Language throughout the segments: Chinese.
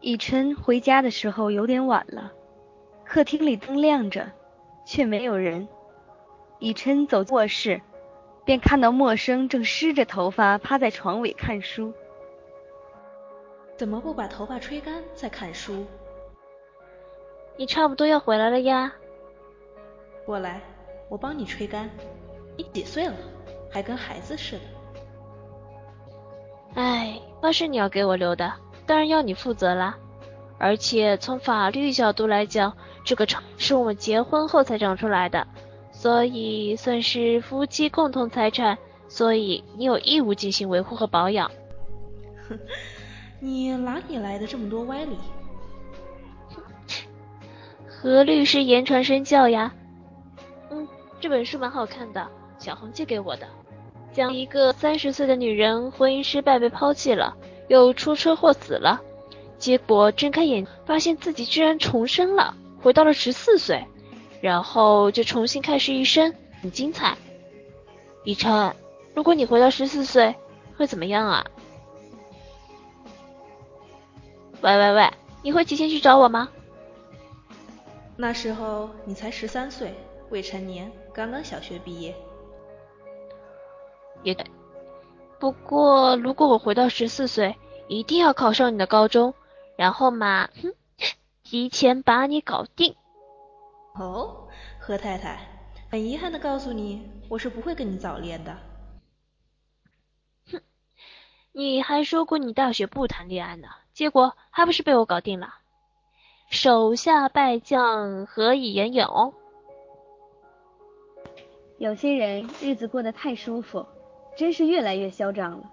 以琛回家的时候有点晚了，客厅里灯亮着，却没有人。以琛走进卧室，便看到默生正湿着头发趴在床尾看书。怎么不把头发吹干再看书？你差不多要回来了呀。过来，我帮你吹干。你几岁了，还跟孩子似的？哎，那是你要给我留的，当然要你负责啦。而且从法律角度来讲，这个床是我们结婚后才长出来的。所以算是夫妻共同财产，所以你有义务进行维护和保养。哼，你哪里来的这么多歪理？何律师言传身教呀。嗯，这本书蛮好看的，小红借给我的，讲一个三十岁的女人婚姻失败被抛弃了，又出车祸死了，结果睁开眼发现自己居然重生了，回到了十四岁。然后就重新开始一生，很精彩。以琛，如果你回到十四岁，会怎么样啊？喂喂喂，你会提前去找我吗？那时候你才十三岁，未成年，刚刚小学毕业。也对。不过如果我回到十四岁，一定要考上你的高中，然后嘛，哼，提前把你搞定。哦，何太太，很遗憾的告诉你，我是不会跟你早恋的。哼，你还说过你大学不谈恋爱呢，结果还不是被我搞定了？手下败将何以言勇？有些人日子过得太舒服，真是越来越嚣张了。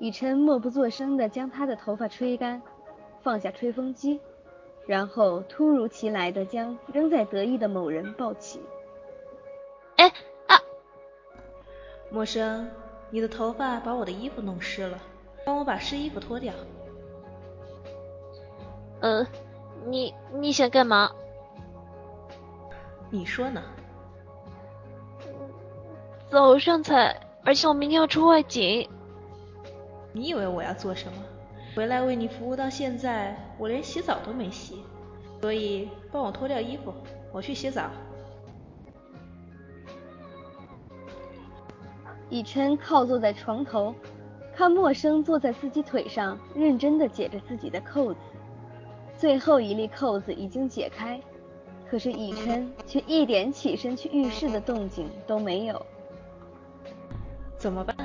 雨琛默不作声的将他的头发吹干，放下吹风机。然后突如其来的将仍在得意的某人抱起。哎啊！陌生，你的头发把我的衣服弄湿了，帮我把湿衣服脱掉。呃，你你想干嘛？你说呢？早上才，而且我明天要出外景。你以为我要做什么？回来为你服务到现在，我连洗澡都没洗，所以帮我脱掉衣服，我去洗澡。以琛靠坐在床头，看默生坐在自己腿上，认真的解着自己的扣子。最后一粒扣子已经解开，可是以琛却一点起身去浴室的动静都没有。怎么办？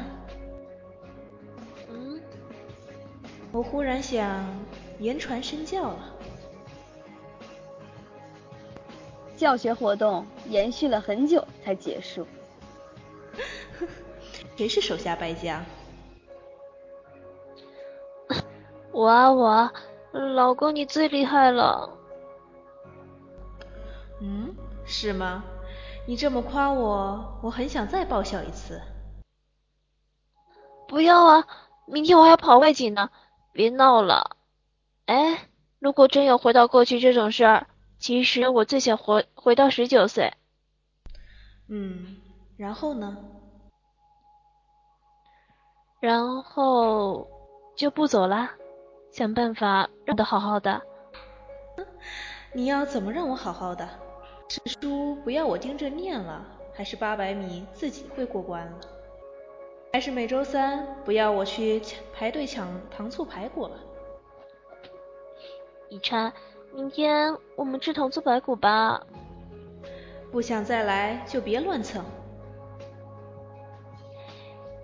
嗯我忽然想言传身教了。教学活动延续了很久才结束。谁是手下败将？我啊我，啊，老公你最厉害了。嗯，是吗？你这么夸我，我很想再爆笑一次。不要啊，明天我还要跑外景呢。别闹了，哎，如果真有回到过去这种事儿，其实我最想回回到十九岁。嗯，然后呢？然后就不走啦，想办法让的好好的。你要怎么让我好好的？是书不要我盯着念了，还是八百米自己会过关了？还是每周三不要我去排队抢糖醋排骨了。以琛，明天我们吃糖醋排骨吧。不想再来就别乱蹭。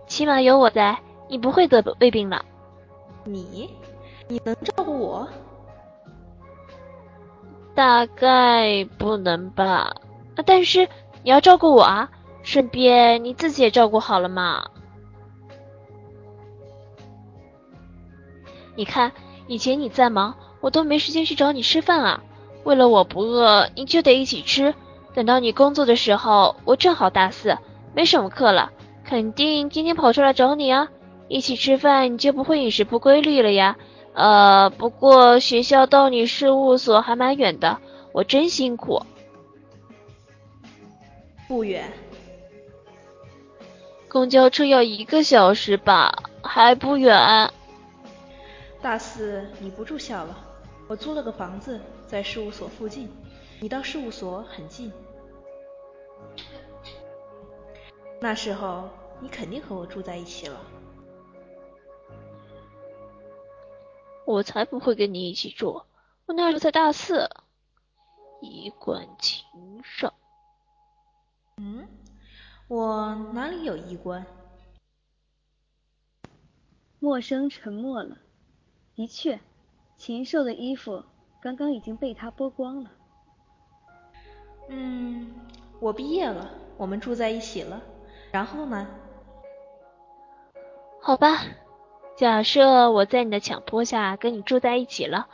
起码有我在，你不会得胃病了。你，你能照顾我？大概不能吧。但是你要照顾我啊，顺便你自己也照顾好了嘛。你看，以前你在忙，我都没时间去找你吃饭啊。为了我不饿，你就得一起吃。等到你工作的时候，我正好大四，没什么课了，肯定天天跑出来找你啊。一起吃饭，你就不会饮食不规律了呀。呃，不过学校到你事务所还蛮远的，我真辛苦。不远，公交车要一个小时吧，还不远。大四你不住校了，我租了个房子在事务所附近，你到事务所很近。那时候你肯定和我住在一起了。我才不会跟你一起住，我那时候才大四。一贯情少。嗯，我哪里有衣冠？陌生沉默了。的确，禽兽的衣服刚刚已经被他剥光了。嗯，我毕业了，我们住在一起了。然后呢？好吧，假设我在你的强迫下跟你住在一起了，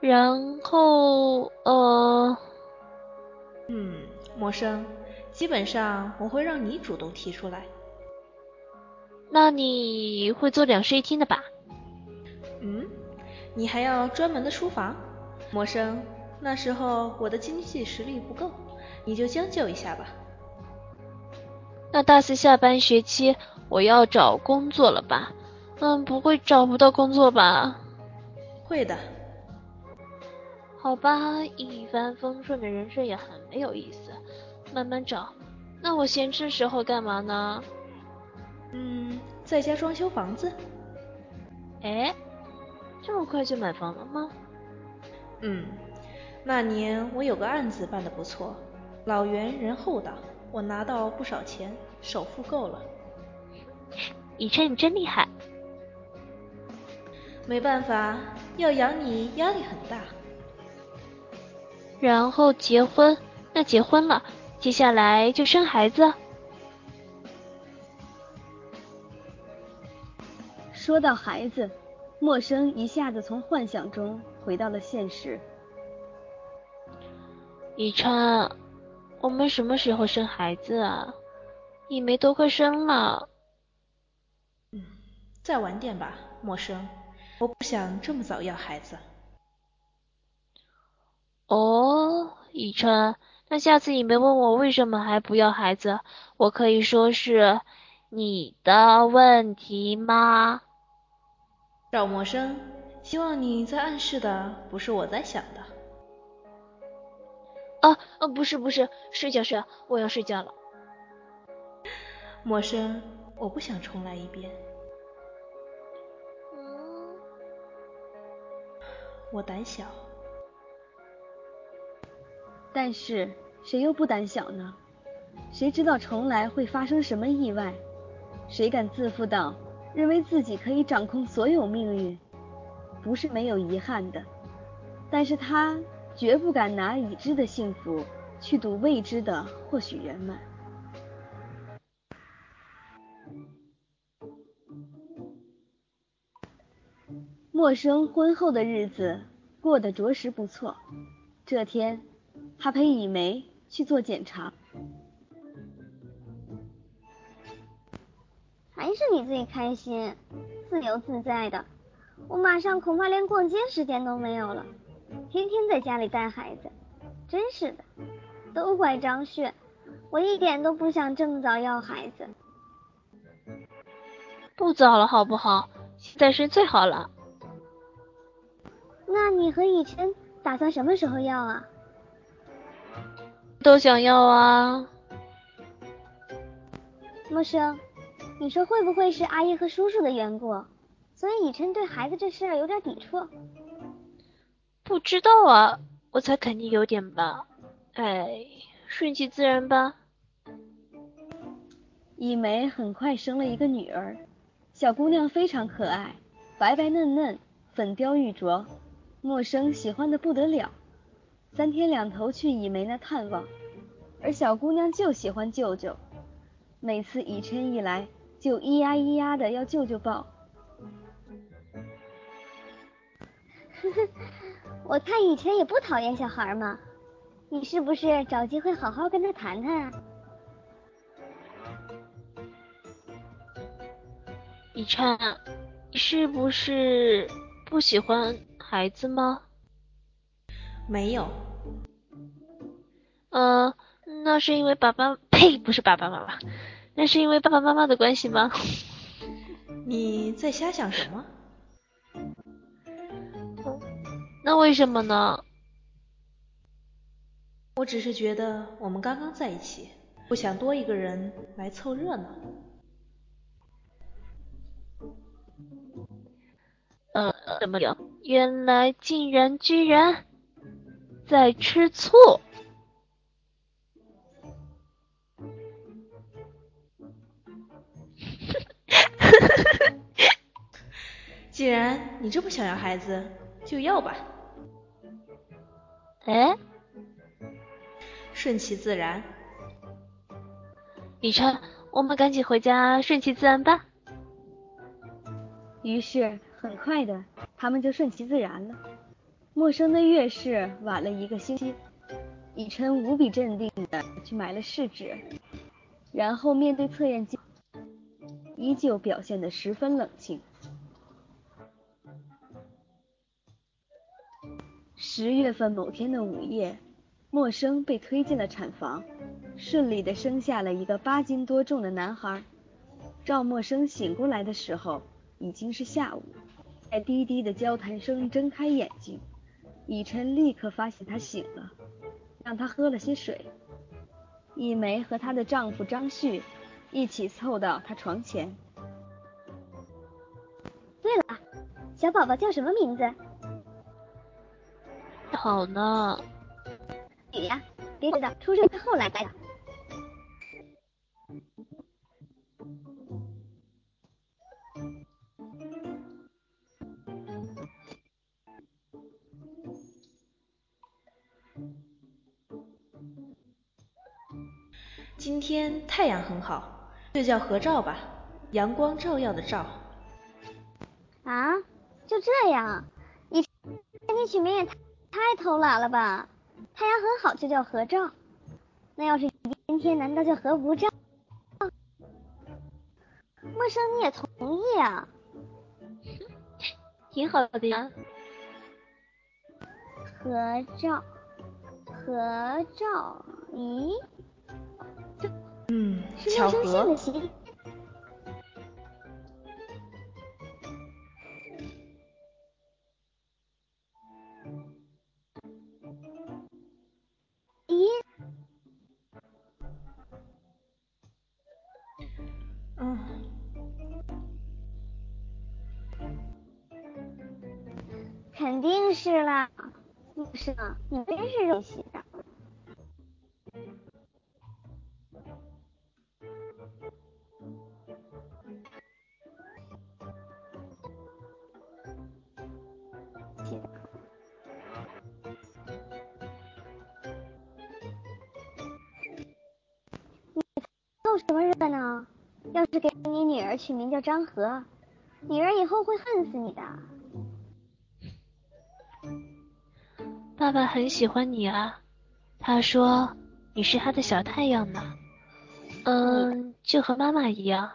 然后呃……嗯，陌生，基本上我会让你主动提出来。那你会做两室一厅的吧？嗯，你还要专门的书房？陌生，那时候我的经济实力不够，你就将就一下吧。那大四下半学期我要找工作了吧？嗯，不会找不到工作吧？会的。好吧，一帆风顺的人生也很没有意思，慢慢找。那我闲着时候干嘛呢？嗯，在家装修房子。哎，这么快就买房了吗？嗯，那年我有个案子办得不错，老袁人厚道。我拿到不少钱，首付够了。以琛，你真厉害。没办法，要养你压力很大。然后结婚，那结婚了，接下来就生孩子。说到孩子，陌生一下子从幻想中回到了现实。以琛。我们什么时候生孩子啊？一梅都快生了。嗯，再晚点吧，陌生。我不想这么早要孩子。哦，以琛，那下次你没问我为什么还不要孩子，我可以说是你的问题吗？赵默笙，希望你在暗示的不是我在想的。啊啊，不是不是，睡觉睡，我要睡觉了。陌生，我不想重来一遍。嗯，我胆小。但是谁又不胆小呢？谁知道重来会发生什么意外？谁敢自负到认为自己可以掌控所有命运？不是没有遗憾的，但是他。绝不敢拿已知的幸福去赌未知的或许圆满。陌生婚后的日子过得着实不错。这天，他陪以梅去做检查。是你最开心，自由自在的。我马上恐怕连逛街时间都没有了。天天在家里带孩子，真是的，都怪张旭，我一点都不想这么早要孩子。不早了好不好？现在是最好了。那你和以琛打算什么时候要啊？都想要啊。陌生，你说会不会是阿姨和叔叔的缘故，所以以琛对孩子这事儿有点抵触？不知道啊，我猜肯定有点吧。哎，顺其自然吧。以梅很快生了一个女儿，小姑娘非常可爱，白白嫩嫩，粉雕玉琢，陌生喜欢的不得了，三天两头去以梅那探望。而小姑娘就喜欢舅舅，每次以琛一来，就咿呀咿呀的要舅舅抱。呵呵。我看以前也不讨厌小孩嘛，你是不是找机会好好跟他谈谈啊？以琛，你是不是不喜欢孩子吗？没有。嗯，那是因为爸爸，呸，不是爸爸妈妈，那是因为爸爸妈妈的关系吗？你在瞎想什么？那为什么呢？我只是觉得我们刚刚在一起，不想多一个人来凑热闹。呃，怎么样？原来竟然居然在吃醋。既然你这么想要孩子，就要吧。哎，顺其自然。雨琛，我们赶紧回家顺其自然吧。于是很快的，他们就顺其自然了。陌生的月事晚了一个星期，以琛无比镇定的去买了试纸，然后面对测验机，依旧表现得十分冷静。十月份某天的午夜，陌生被推进了产房，顺利的生下了一个八斤多重的男孩。赵默生醒过来的时候，已经是下午，在低低的交谈声睁开眼睛，以琛立刻发现他醒了，让他喝了些水。一梅和她的丈夫张旭一起凑到他床前。对了，小宝宝叫什么名字？好呢，雨呀，别知道，出生后来的。今天太阳很好，就叫合照吧，阳光照耀的照。啊，就这样，你给你取名也太……太偷懒了吧！太阳很好就叫合照，那要是阴天难道叫合不照？陌生你也同意啊？挺好的呀。合照，合照，咦？嗯，巧合。肯定是啦，是啊，你真是热心的。你闹什么热闹？要是给你女儿取名叫张和，女儿以后会恨死你的。爸爸很喜欢你啊，他说你是他的小太阳呢，嗯，就和妈妈一样。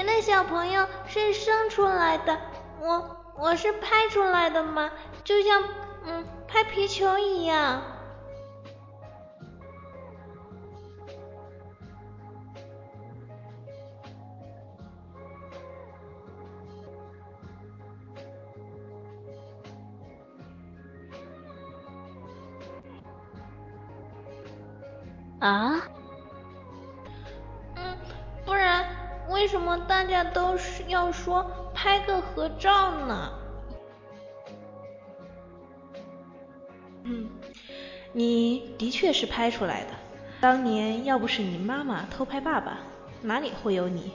别的小朋友是生出来的，我我是拍出来的嘛，就像嗯拍皮球一样。啊？为什么大家都是要说拍个合照呢？嗯，你的确是拍出来的。当年要不是你妈妈偷拍爸爸，哪里会有你？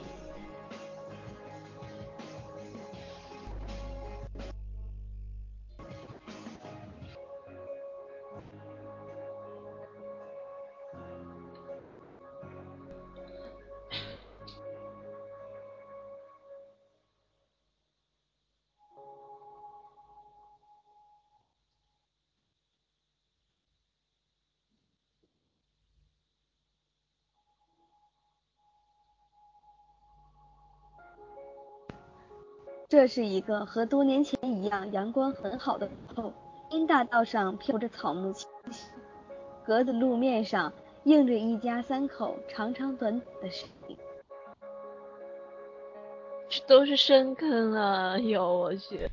这是一个和多年前一样阳光很好的午后，因大道上飘着草木清香，格子路面上映着一家三口长长短短的身影。这都是深坑啊！哟，我去。